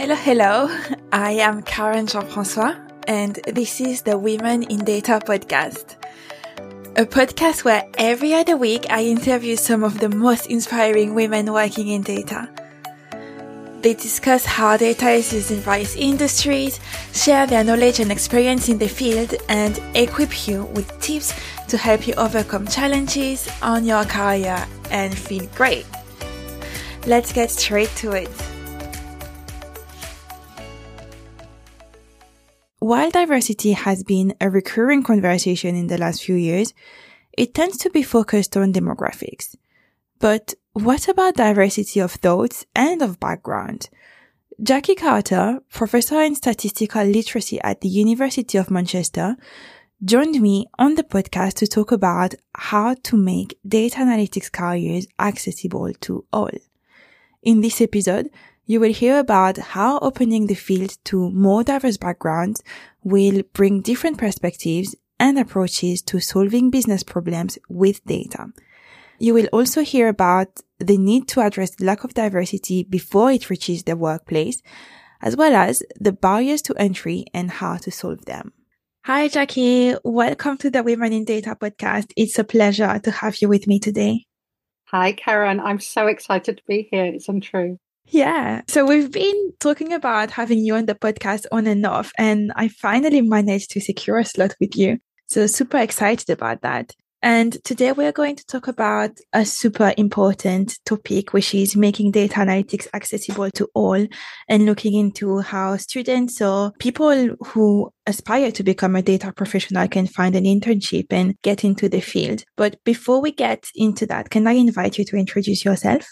Hello, hello. I am Karen Jean-François and this is the Women in Data podcast. A podcast where every other week I interview some of the most inspiring women working in data. They discuss how data is used in various industries, share their knowledge and experience in the field, and equip you with tips to help you overcome challenges on your career and feel great. Let's get straight to it. While diversity has been a recurring conversation in the last few years, it tends to be focused on demographics. But what about diversity of thoughts and of background? Jackie Carter, professor in statistical literacy at the University of Manchester, joined me on the podcast to talk about how to make data analytics careers accessible to all. In this episode, you will hear about how opening the field to more diverse backgrounds will bring different perspectives and approaches to solving business problems with data. You will also hear about the need to address the lack of diversity before it reaches the workplace, as well as the barriers to entry and how to solve them. Hi, Jackie. Welcome to the Women in Data podcast. It's a pleasure to have you with me today. Hi, Karen. I'm so excited to be here. It's untrue. Yeah. So we've been talking about having you on the podcast on and off, and I finally managed to secure a slot with you. So super excited about that. And today we're going to talk about a super important topic, which is making data analytics accessible to all and looking into how students or people who aspire to become a data professional can find an internship and get into the field. But before we get into that, can I invite you to introduce yourself?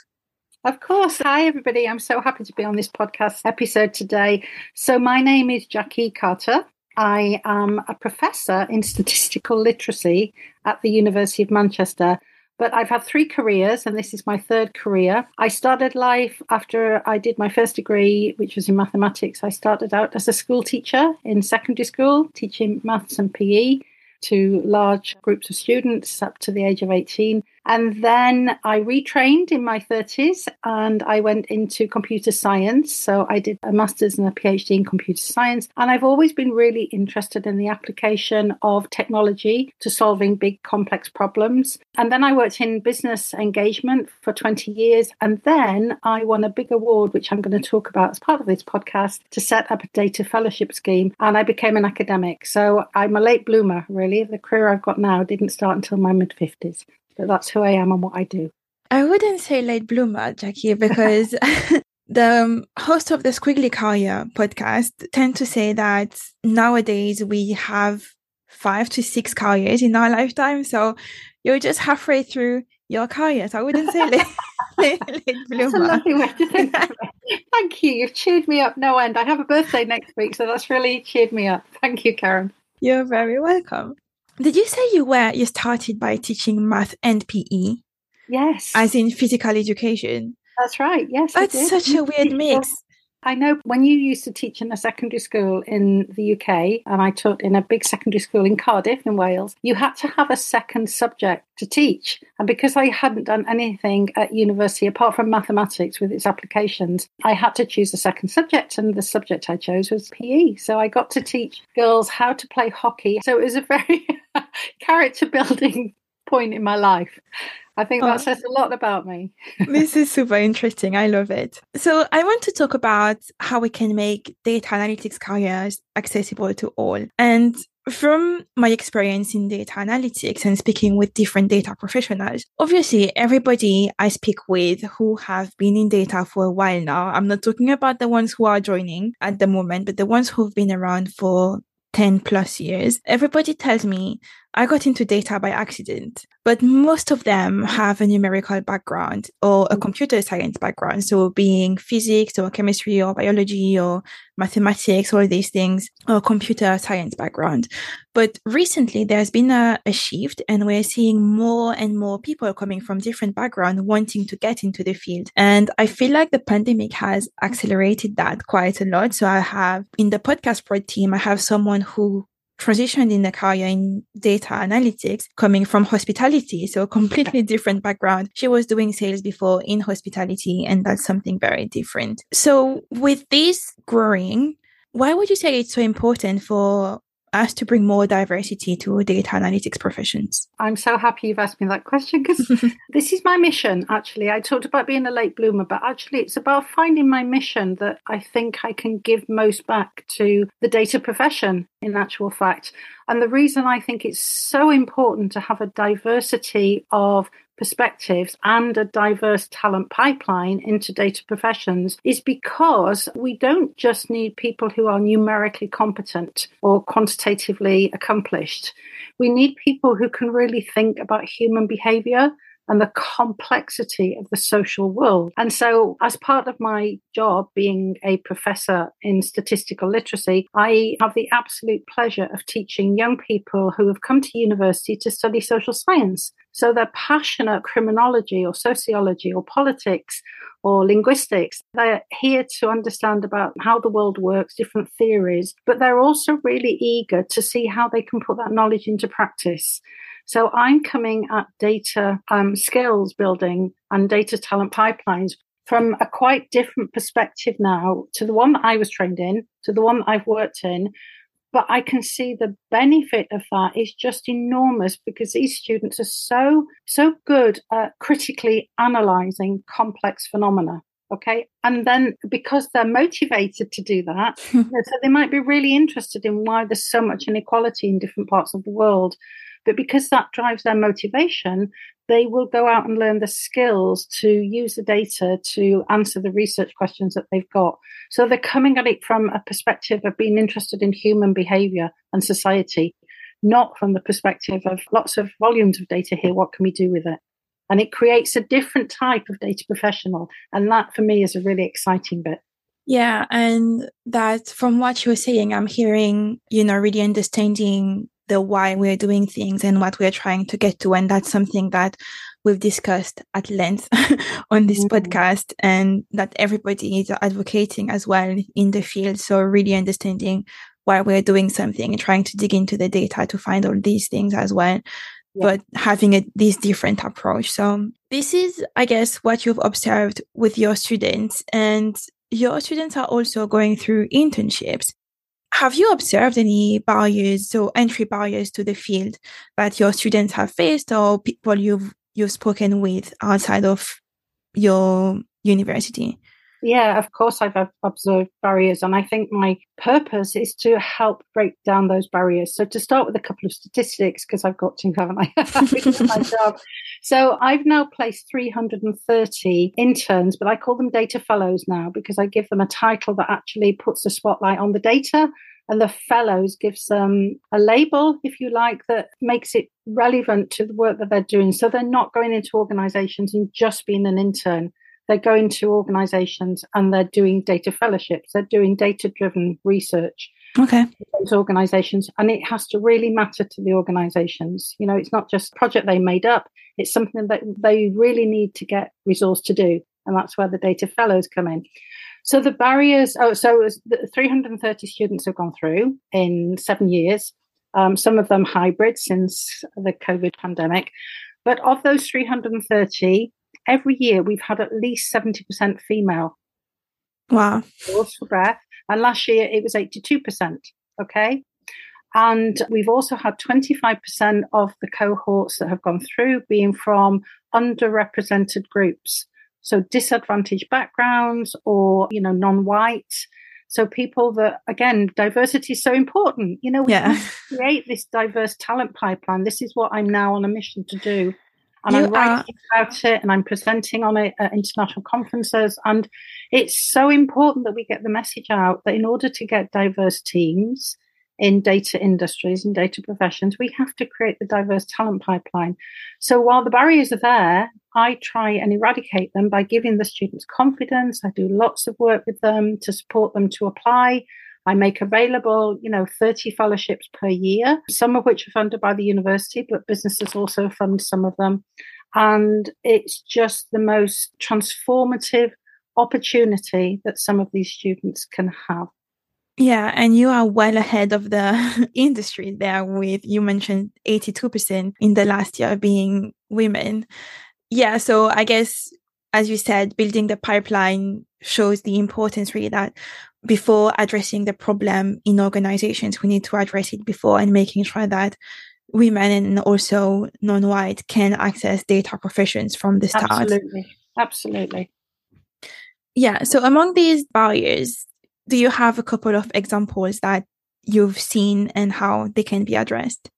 Of course. Hi, everybody. I'm so happy to be on this podcast episode today. So, my name is Jackie Carter. I am a professor in statistical literacy at the University of Manchester. But I've had three careers, and this is my third career. I started life after I did my first degree, which was in mathematics. I started out as a school teacher in secondary school, teaching maths and PE to large groups of students up to the age of 18. And then I retrained in my 30s and I went into computer science. So I did a master's and a PhD in computer science. And I've always been really interested in the application of technology to solving big complex problems. And then I worked in business engagement for 20 years. And then I won a big award, which I'm going to talk about as part of this podcast, to set up a data fellowship scheme. And I became an academic. So I'm a late bloomer, really. The career I've got now didn't start until my mid 50s but that's who I am and what I do. I wouldn't say late bloomer, Jackie, because the um, host of the Squiggly Career podcast tend to say that nowadays we have five to six careers in our lifetime. So you're just halfway through your career. So I wouldn't say late, late, late bloomer. That's a lovely way to think of it. Thank you. You've cheered me up no end. I have a birthday next week, so that's really cheered me up. Thank you, Karen. You're very welcome. Did you say you were you started by teaching math and PE? Yes. As in physical education. That's right. Yes. That's such a weird mix. I know when you used to teach in a secondary school in the UK, and I taught in a big secondary school in Cardiff in Wales, you had to have a second subject to teach. And because I hadn't done anything at university apart from mathematics with its applications, I had to choose a second subject, and the subject I chose was PE. So I got to teach girls how to play hockey. So it was a very character building point in my life. I think oh. that oh. says a lot about me. this is super interesting. I love it. So, I want to talk about how we can make data analytics careers accessible to all. And from my experience in data analytics and speaking with different data professionals, obviously everybody I speak with who have been in data for a while now, I'm not talking about the ones who are joining at the moment, but the ones who've been around for 10 plus years, everybody tells me I got into data by accident, but most of them have a numerical background or a mm. computer science background. So being physics or chemistry or biology or mathematics, all these things, or computer science background. But recently there's been a, a shift and we're seeing more and more people coming from different backgrounds wanting to get into the field. And I feel like the pandemic has accelerated that quite a lot. So I have in the podcast prod team, I have someone who transitioned in a career in data analytics coming from hospitality. So completely different background. She was doing sales before in hospitality and that's something very different. So with this growing, why would you say it's so important for us to bring more diversity to data analytics professions? I'm so happy you've asked me that question because this is my mission, actually. I talked about being a late bloomer, but actually, it's about finding my mission that I think I can give most back to the data profession, in actual fact. And the reason I think it's so important to have a diversity of perspectives and a diverse talent pipeline into data professions is because we don't just need people who are numerically competent or quantitatively accomplished. We need people who can really think about human behavior and the complexity of the social world. And so, as part of my job being a professor in statistical literacy, I have the absolute pleasure of teaching young people who have come to university to study social science. So, they're passionate criminology or sociology or politics or linguistics. They're here to understand about how the world works, different theories, but they're also really eager to see how they can put that knowledge into practice. So I'm coming at data um, skills building and data talent pipelines from a quite different perspective now to the one that I was trained in, to the one that I've worked in. But I can see the benefit of that is just enormous because these students are so, so good at critically analyzing complex phenomena. Okay. And then because they're motivated to do that, so they might be really interested in why there's so much inequality in different parts of the world. But because that drives their motivation, they will go out and learn the skills to use the data to answer the research questions that they've got. So they're coming at it from a perspective of being interested in human behavior and society, not from the perspective of lots of volumes of data here. What can we do with it? And it creates a different type of data professional. And that for me is a really exciting bit. Yeah. And that from what you're saying, I'm hearing, you know, really understanding the why we're doing things and what we're trying to get to. And that's something that we've discussed at length on this mm-hmm. podcast and that everybody is advocating as well in the field. So really understanding why we're doing something and trying to dig into the data to find all these things as well. Yeah. But having a, this different approach. So this is, I guess, what you've observed with your students and your students are also going through internships. Have you observed any barriers or entry barriers to the field that your students have faced or people you've you've spoken with outside of your university? Yeah, of course, I've observed barriers, and I think my purpose is to help break down those barriers. So, to start with a couple of statistics, because I've got to, haven't I? my job. So, I've now placed 330 interns, but I call them data fellows now because I give them a title that actually puts the spotlight on the data and the fellows gives them a label, if you like, that makes it relevant to the work that they're doing. So they're not going into organizations and just being an intern. They're going to organizations and they're doing data fellowships. They're doing data driven research. Okay. Those organizations. And it has to really matter to the organizations. You know, it's not just a project they made up. It's something that they really need to get resource to do. And that's where the data fellows come in. So the barriers, oh, so 330 students have gone through in seven years, um, some of them hybrid since the COVID pandemic. But of those 330, every year we've had at least 70% female. Wow. Pause for breath. And last year it was 82%. Okay. And we've also had 25% of the cohorts that have gone through being from underrepresented groups so disadvantaged backgrounds or you know non-white so people that again diversity is so important you know we yeah. create this diverse talent pipeline this is what i'm now on a mission to do and you i'm writing are... about it and i'm presenting on it at international conferences and it's so important that we get the message out that in order to get diverse teams in data industries and data professions, we have to create the diverse talent pipeline. So while the barriers are there, I try and eradicate them by giving the students confidence. I do lots of work with them to support them to apply. I make available, you know, 30 fellowships per year, some of which are funded by the university, but businesses also fund some of them. And it's just the most transformative opportunity that some of these students can have. Yeah, and you are well ahead of the industry there with you mentioned 82% in the last year being women. Yeah, so I guess as you said, building the pipeline shows the importance really that before addressing the problem in organizations, we need to address it before and making sure that women and also non-white can access data professions from the start. Absolutely. Absolutely. Yeah. So among these barriers, do you have a couple of examples that you've seen and how they can be addressed?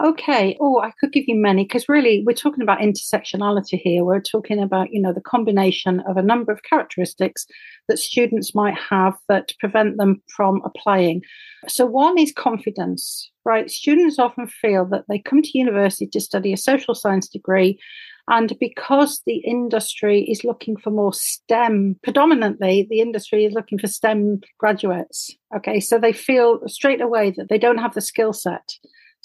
Okay. Oh, I could give you many because really we're talking about intersectionality here. We're talking about, you know, the combination of a number of characteristics that students might have that prevent them from applying. So one is confidence, right? Students often feel that they come to university to study a social science degree and because the industry is looking for more STEM, predominantly the industry is looking for STEM graduates. Okay, so they feel straight away that they don't have the skill set.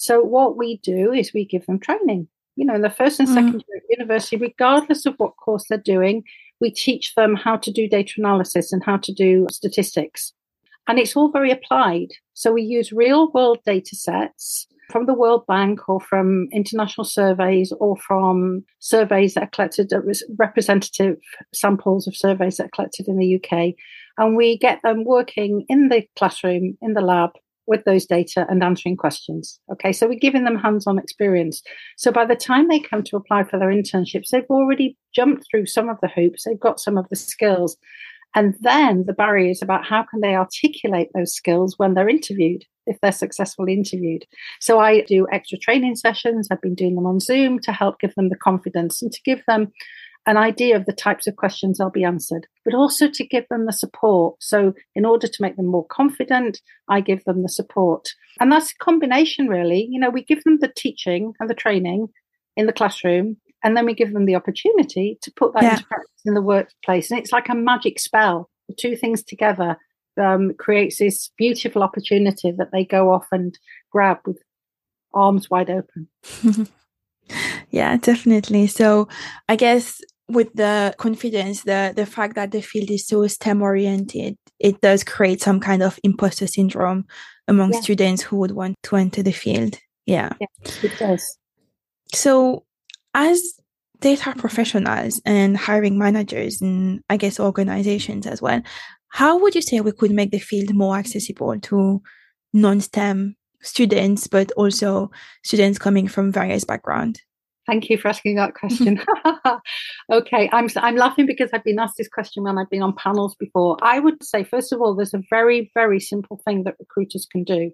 So what we do is we give them training. You know, in the first and second mm. year of university, regardless of what course they're doing, we teach them how to do data analysis and how to do statistics. And it's all very applied. So we use real world data sets from the World Bank or from international surveys or from surveys that are collected, representative samples of surveys that are collected in the UK. And we get them working in the classroom, in the lab, with those data and answering questions. Okay, so we're giving them hands on experience. So by the time they come to apply for their internships, they've already jumped through some of the hoops, they've got some of the skills. And then the barrier is about how can they articulate those skills when they're interviewed if they're successfully interviewed. So I do extra training sessions. I've been doing them on Zoom to help give them the confidence and to give them an idea of the types of questions they'll be answered, but also to give them the support. So, in order to make them more confident, I give them the support. And that's a combination, really. You know, we give them the teaching and the training in the classroom, and then we give them the opportunity to put that yeah. into practice in the workplace. And it's like a magic spell. The two things together um, creates this beautiful opportunity that they go off and grab with arms wide open. yeah, definitely. So I guess with the confidence, the the fact that the field is so STEM oriented, it does create some kind of imposter syndrome among yeah. students who would want to enter the field. Yeah. yeah, it does. So as data professionals and hiring managers and I guess organizations as well, how would you say we could make the field more accessible to non-STEM students, but also students coming from various backgrounds? Thank you for asking that question. okay, I'm I'm laughing because I've been asked this question when I've been on panels before. I would say, first of all, there's a very very simple thing that recruiters can do,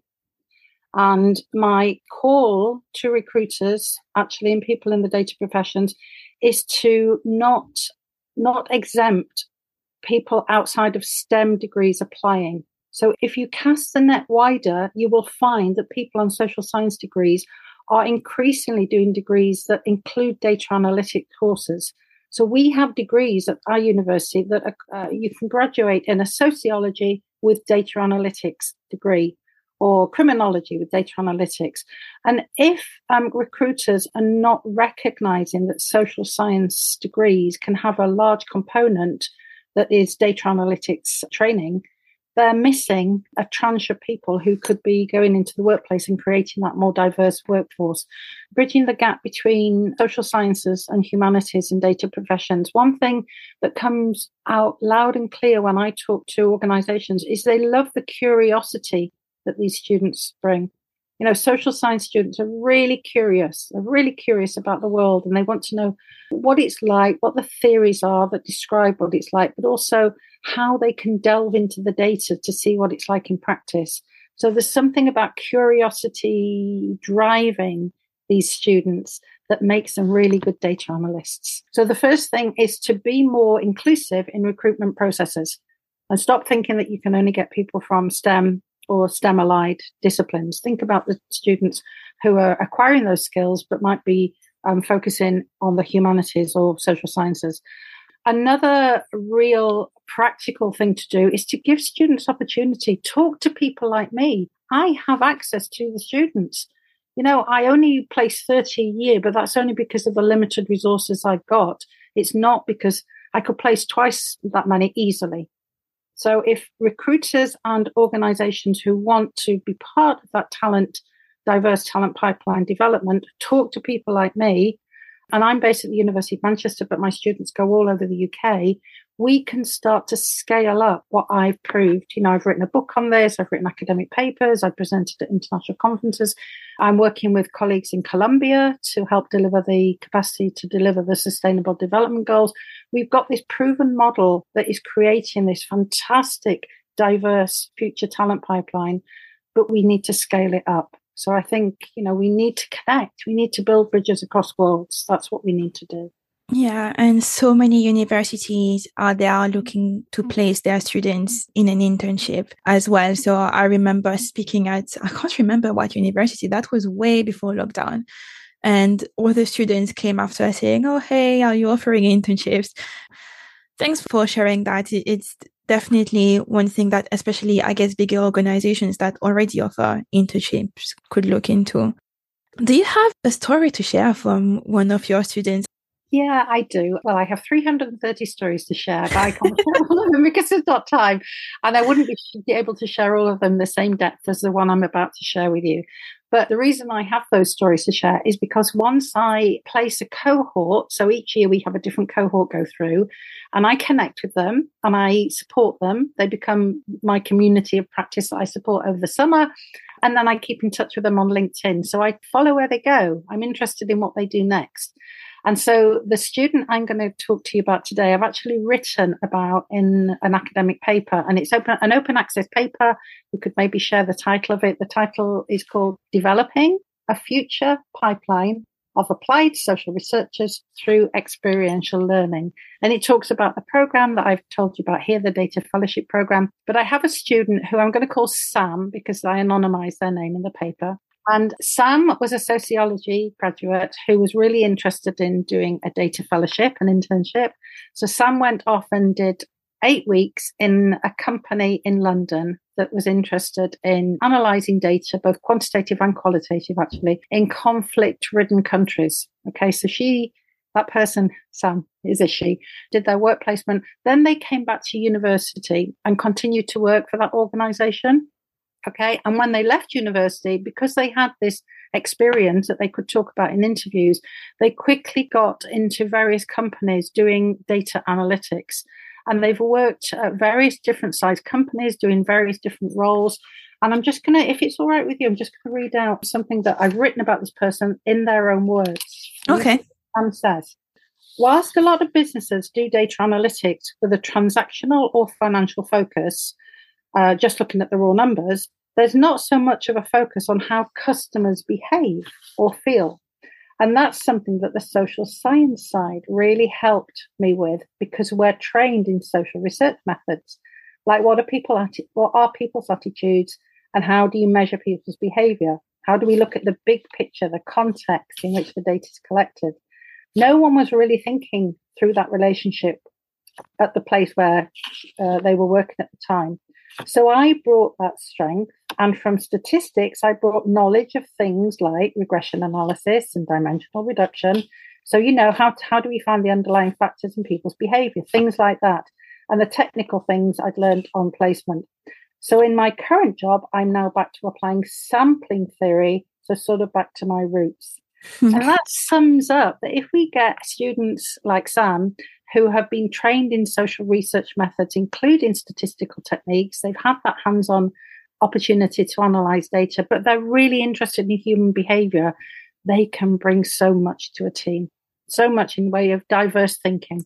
and my call to recruiters, actually, and people in the data professions, is to not not exempt people outside of STEM degrees applying. So if you cast the net wider, you will find that people on social science degrees are increasingly doing degrees that include data analytic courses. So we have degrees at our university that are, uh, you can graduate in a sociology with data analytics degree or criminology with data analytics. And if um, recruiters are not recognizing that social science degrees can have a large component that is data analytics training, they're missing a tranche of people who could be going into the workplace and creating that more diverse workforce. Bridging the gap between social sciences and humanities and data professions. One thing that comes out loud and clear when I talk to organizations is they love the curiosity that these students bring you know, social science students are really curious, they're really curious about the world and they want to know what it's like, what the theories are that describe what it's like, but also how they can delve into the data to see what it's like in practice. So there's something about curiosity driving these students that makes them really good data analysts. So the first thing is to be more inclusive in recruitment processes and stop thinking that you can only get people from STEM or STEM allied disciplines. Think about the students who are acquiring those skills but might be um, focusing on the humanities or social sciences. Another real practical thing to do is to give students opportunity. Talk to people like me. I have access to the students. You know, I only place 30 a year, but that's only because of the limited resources I've got. It's not because I could place twice that many easily. So if recruiters and organizations who want to be part of that talent, diverse talent pipeline development, talk to people like me, and I'm based at the University of Manchester, but my students go all over the UK, we can start to scale up what I've proved. You know, I've written a book on this, I've written academic papers, I've presented at international conferences. I'm working with colleagues in Colombia to help deliver the capacity to deliver the sustainable development goals. We've got this proven model that is creating this fantastic, diverse future talent pipeline, but we need to scale it up. So I think, you know, we need to connect. We need to build bridges across worlds. That's what we need to do. Yeah, and so many universities uh, are there looking to mm. place their students in an internship as well. So I remember speaking at, I can't remember what university, that was way before lockdown. And all the students came after saying, Oh, hey, are you offering internships? Thanks for sharing that. It's definitely one thing that especially I guess bigger organizations that already offer internships could look into. Do you have a story to share from one of your students? Yeah, I do. Well, I have 330 stories to share, but I can't share all of them because there's not time. And I wouldn't be able to share all of them the same depth as the one I'm about to share with you. But the reason I have those stories to share is because once I place a cohort, so each year we have a different cohort go through, and I connect with them and I support them. They become my community of practice that I support over the summer. And then I keep in touch with them on LinkedIn. So I follow where they go. I'm interested in what they do next. And so the student I'm going to talk to you about today, I've actually written about in an academic paper, and it's open an open access paper. We could maybe share the title of it. The title is called Developing a Future Pipeline of Applied Social Researchers Through Experiential Learning. And it talks about the program that I've told you about here, the Data Fellowship Program. But I have a student who I'm going to call Sam because I anonymize their name in the paper. And Sam was a sociology graduate who was really interested in doing a data fellowship, an internship. So Sam went off and did eight weeks in a company in London that was interested in analyzing data, both quantitative and qualitative, actually, in conflict ridden countries. Okay, so she, that person, Sam, is a she, did their work placement. Then they came back to university and continued to work for that organization. Okay. And when they left university, because they had this experience that they could talk about in interviews, they quickly got into various companies doing data analytics. And they've worked at various different size companies doing various different roles. And I'm just going to, if it's all right with you, I'm just going to read out something that I've written about this person in their own words. Okay. Sam says, whilst a lot of businesses do data analytics with a transactional or financial focus, uh, just looking at the raw numbers, there's not so much of a focus on how customers behave or feel. And that's something that the social science side really helped me with because we're trained in social research methods. Like what are people atti- what are people's attitudes and how do you measure people's behavior? How do we look at the big picture, the context in which the data is collected? No one was really thinking through that relationship at the place where uh, they were working at the time. So I brought that strength. And from statistics, I brought knowledge of things like regression analysis and dimensional reduction. So, you know, how, how do we find the underlying factors in people's behavior? Things like that. And the technical things I'd learned on placement. So, in my current job, I'm now back to applying sampling theory. So, sort of back to my roots. Hmm. and that sums up that if we get students like Sam who have been trained in social research methods, including statistical techniques. They've had that hands on opportunity to analyze data, but they're really interested in human behavior. They can bring so much to a team, so much in way of diverse thinking.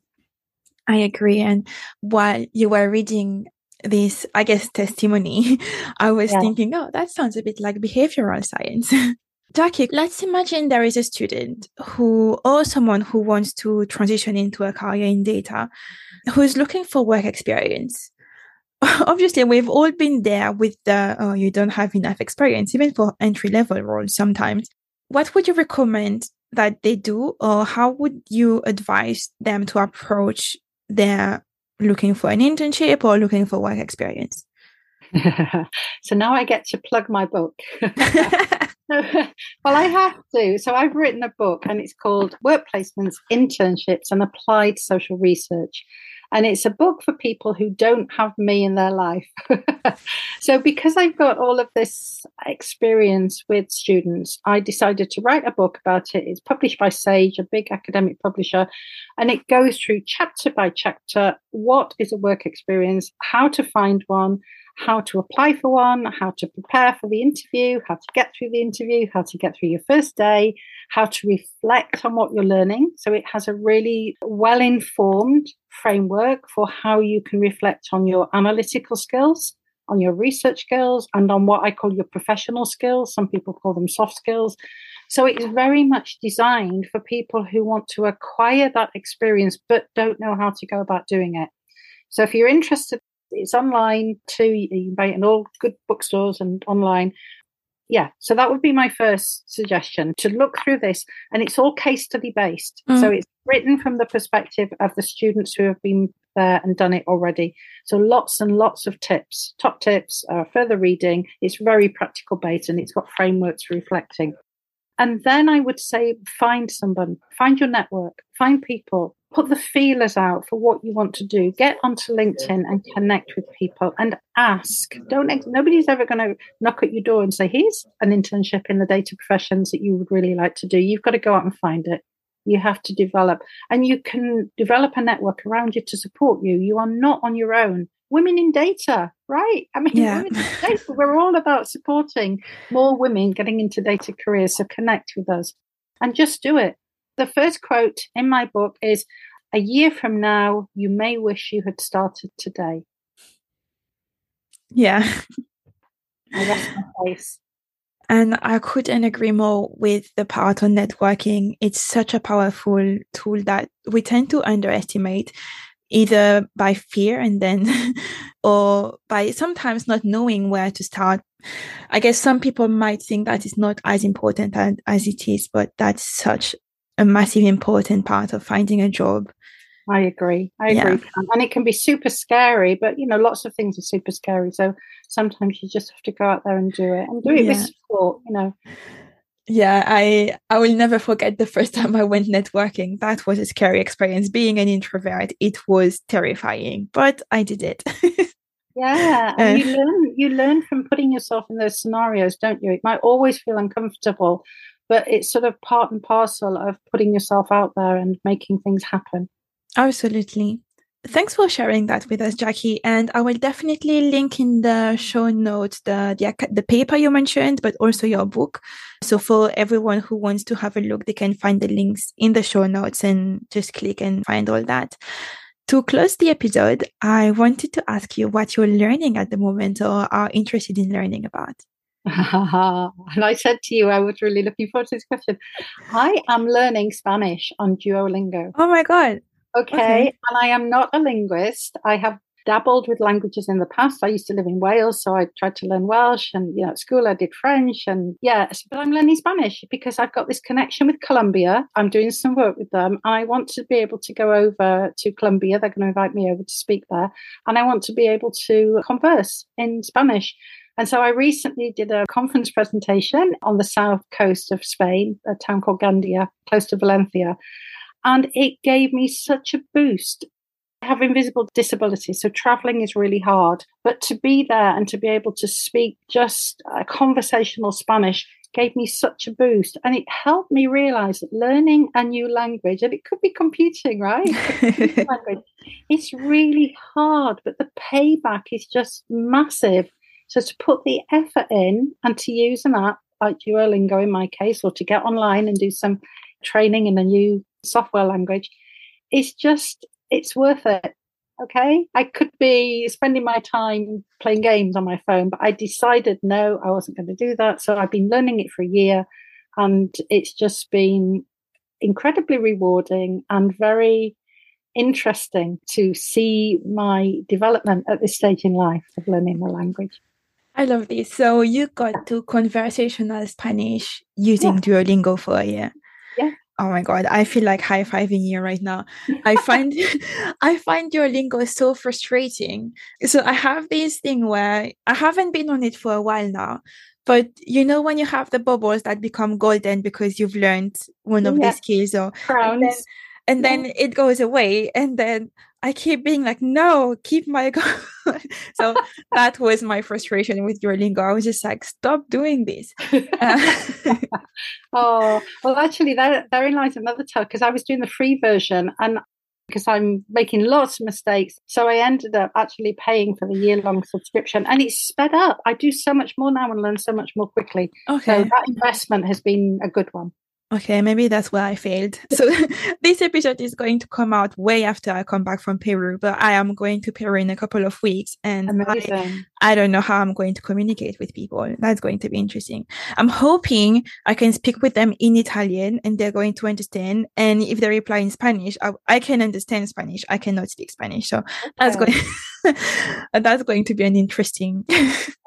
I agree. And while you were reading this, I guess, testimony, I was yeah. thinking, oh, that sounds a bit like behavioral science. Jackie, let's imagine there is a student who, or someone who wants to transition into a career in data, who is looking for work experience. Obviously, we've all been there with the, oh, you don't have enough experience, even for entry level roles sometimes. What would you recommend that they do, or how would you advise them to approach their looking for an internship or looking for work experience? so now I get to plug my book. well, I have to. So I've written a book and it's called Work Placements, Internships and Applied Social Research. And it's a book for people who don't have me in their life. so, because I've got all of this experience with students, I decided to write a book about it. It's published by Sage, a big academic publisher, and it goes through chapter by chapter what is a work experience, how to find one how to apply for one, how to prepare for the interview, how to get through the interview, how to get through your first day, how to reflect on what you're learning. So it has a really well informed framework for how you can reflect on your analytical skills, on your research skills, and on what I call your professional skills. Some people call them soft skills. So it is very much designed for people who want to acquire that experience but don't know how to go about doing it. So if you're interested it's online too. You can buy it in all good bookstores and online. Yeah, so that would be my first suggestion to look through this. And it's all case study based. Mm. So it's written from the perspective of the students who have been there and done it already. So lots and lots of tips, top tips, uh, further reading. It's very practical based and it's got frameworks reflecting. And then I would say find someone, find your network, find people, put the feelers out for what you want to do. Get onto LinkedIn and connect with people and ask. Don't nobody's ever going to knock at your door and say, "Here's an internship in the data professions that you would really like to do." You've got to go out and find it. You have to develop, and you can develop a network around you to support you. You are not on your own. Women in data, right? I mean, yeah. data, we're all about supporting more women getting into data careers. So connect with us and just do it the first quote in my book is A year from now, you may wish you had started today. Yeah. I rest my case. And I couldn't agree more with the part on networking. It's such a powerful tool that we tend to underestimate either by fear and then or by sometimes not knowing where to start. I guess some people might think that is not as important as, as it is, but that's such a massive important part of finding a job. I agree. I agree. Yeah. And it can be super scary, but you know, lots of things are super scary. So sometimes you just have to go out there and do it and do it yeah. with support, you know. Yeah, I I will never forget the first time I went networking. That was a scary experience. Being an introvert, it was terrifying, but I did it. yeah, and uh, you learn you learn from putting yourself in those scenarios, don't you? It might always feel uncomfortable, but it's sort of part and parcel of putting yourself out there and making things happen. Absolutely. Thanks for sharing that with us, Jackie. And I will definitely link in the show notes the, the, the paper you mentioned, but also your book. So for everyone who wants to have a look, they can find the links in the show notes and just click and find all that. To close the episode, I wanted to ask you what you're learning at the moment or are interested in learning about. and I said to you, I was really looking forward to this question. I am learning Spanish on Duolingo. Oh my God. Okay. okay. And I am not a linguist. I have dabbled with languages in the past. I used to live in Wales, so I tried to learn Welsh and you know at school I did French and yes, but I'm learning Spanish because I've got this connection with Colombia. I'm doing some work with them. I want to be able to go over to Colombia. They're going to invite me over to speak there. And I want to be able to converse in Spanish. And so I recently did a conference presentation on the south coast of Spain, a town called Gandia, close to Valencia. And it gave me such a boost. I have invisible disabilities, so traveling is really hard. But to be there and to be able to speak just a conversational Spanish gave me such a boost. And it helped me realize that learning a new language, and it could be computing, right? it's really hard, but the payback is just massive. So to put the effort in and to use an app like Duolingo in my case, or to get online and do some training in a new software language, it's just, it's worth it. Okay. I could be spending my time playing games on my phone, but I decided no, I wasn't going to do that. So I've been learning it for a year and it's just been incredibly rewarding and very interesting to see my development at this stage in life of learning the language. I love this. So you got to conversational Spanish using yeah. Duolingo for a year. Yeah. Oh my god, I feel like high fiving you right now. I find I find Duolingo so frustrating. So I have this thing where I haven't been on it for a while now. But you know when you have the bubbles that become golden because you've learned one of yeah. the skills or crowns. And then, and then it goes away and then I keep being like, no, keep my goal. so that was my frustration with Duolingo. I was just like, stop doing this. Uh, oh, well, actually, there, therein lies another tell because I was doing the free version and because I'm making lots of mistakes. So I ended up actually paying for the year long subscription and it's sped up. I do so much more now and learn so much more quickly. Okay. So that investment has been a good one. Okay, maybe that's where I failed. So this episode is going to come out way after I come back from Peru, but I am going to Peru in a couple of weeks and I, I, don't know how I'm going to communicate with people. That's going to be interesting. I'm hoping I can speak with them in Italian and they're going to understand. And if they reply in Spanish, I, I can understand Spanish. I cannot speak Spanish. So okay. that's going that's going to be an interesting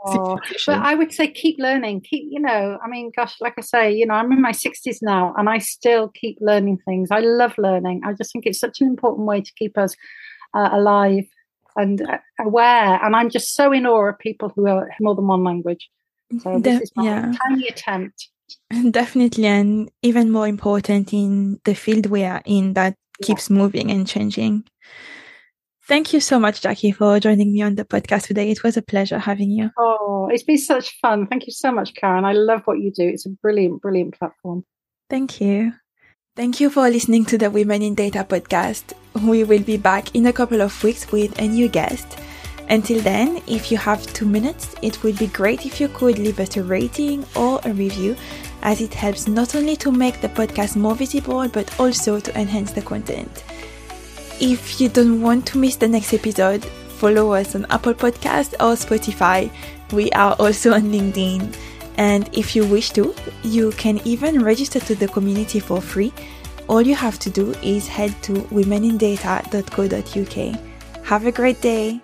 oh, but I would say keep learning. Keep, you know, I mean, gosh, like I say, you know, I'm in my 60s now and I still keep learning things. I love learning. I just think it's such an important way to keep us uh, alive and uh, aware. And I'm just so in awe of people who are more than one language. So this De- is my yeah. tiny attempt. Definitely, and even more important in the field we are in that yeah. keeps moving and changing. Thank you so much, Jackie, for joining me on the podcast today. It was a pleasure having you. Oh, it's been such fun. Thank you so much, Karen. I love what you do. It's a brilliant, brilliant platform. Thank you. Thank you for listening to the Women in Data podcast. We will be back in a couple of weeks with a new guest. Until then, if you have two minutes, it would be great if you could leave us a rating or a review, as it helps not only to make the podcast more visible, but also to enhance the content. If you don't want to miss the next episode, follow us on Apple Podcast or Spotify. We are also on LinkedIn. And if you wish to, you can even register to the community for free. All you have to do is head to womenindata.co.uk. Have a great day.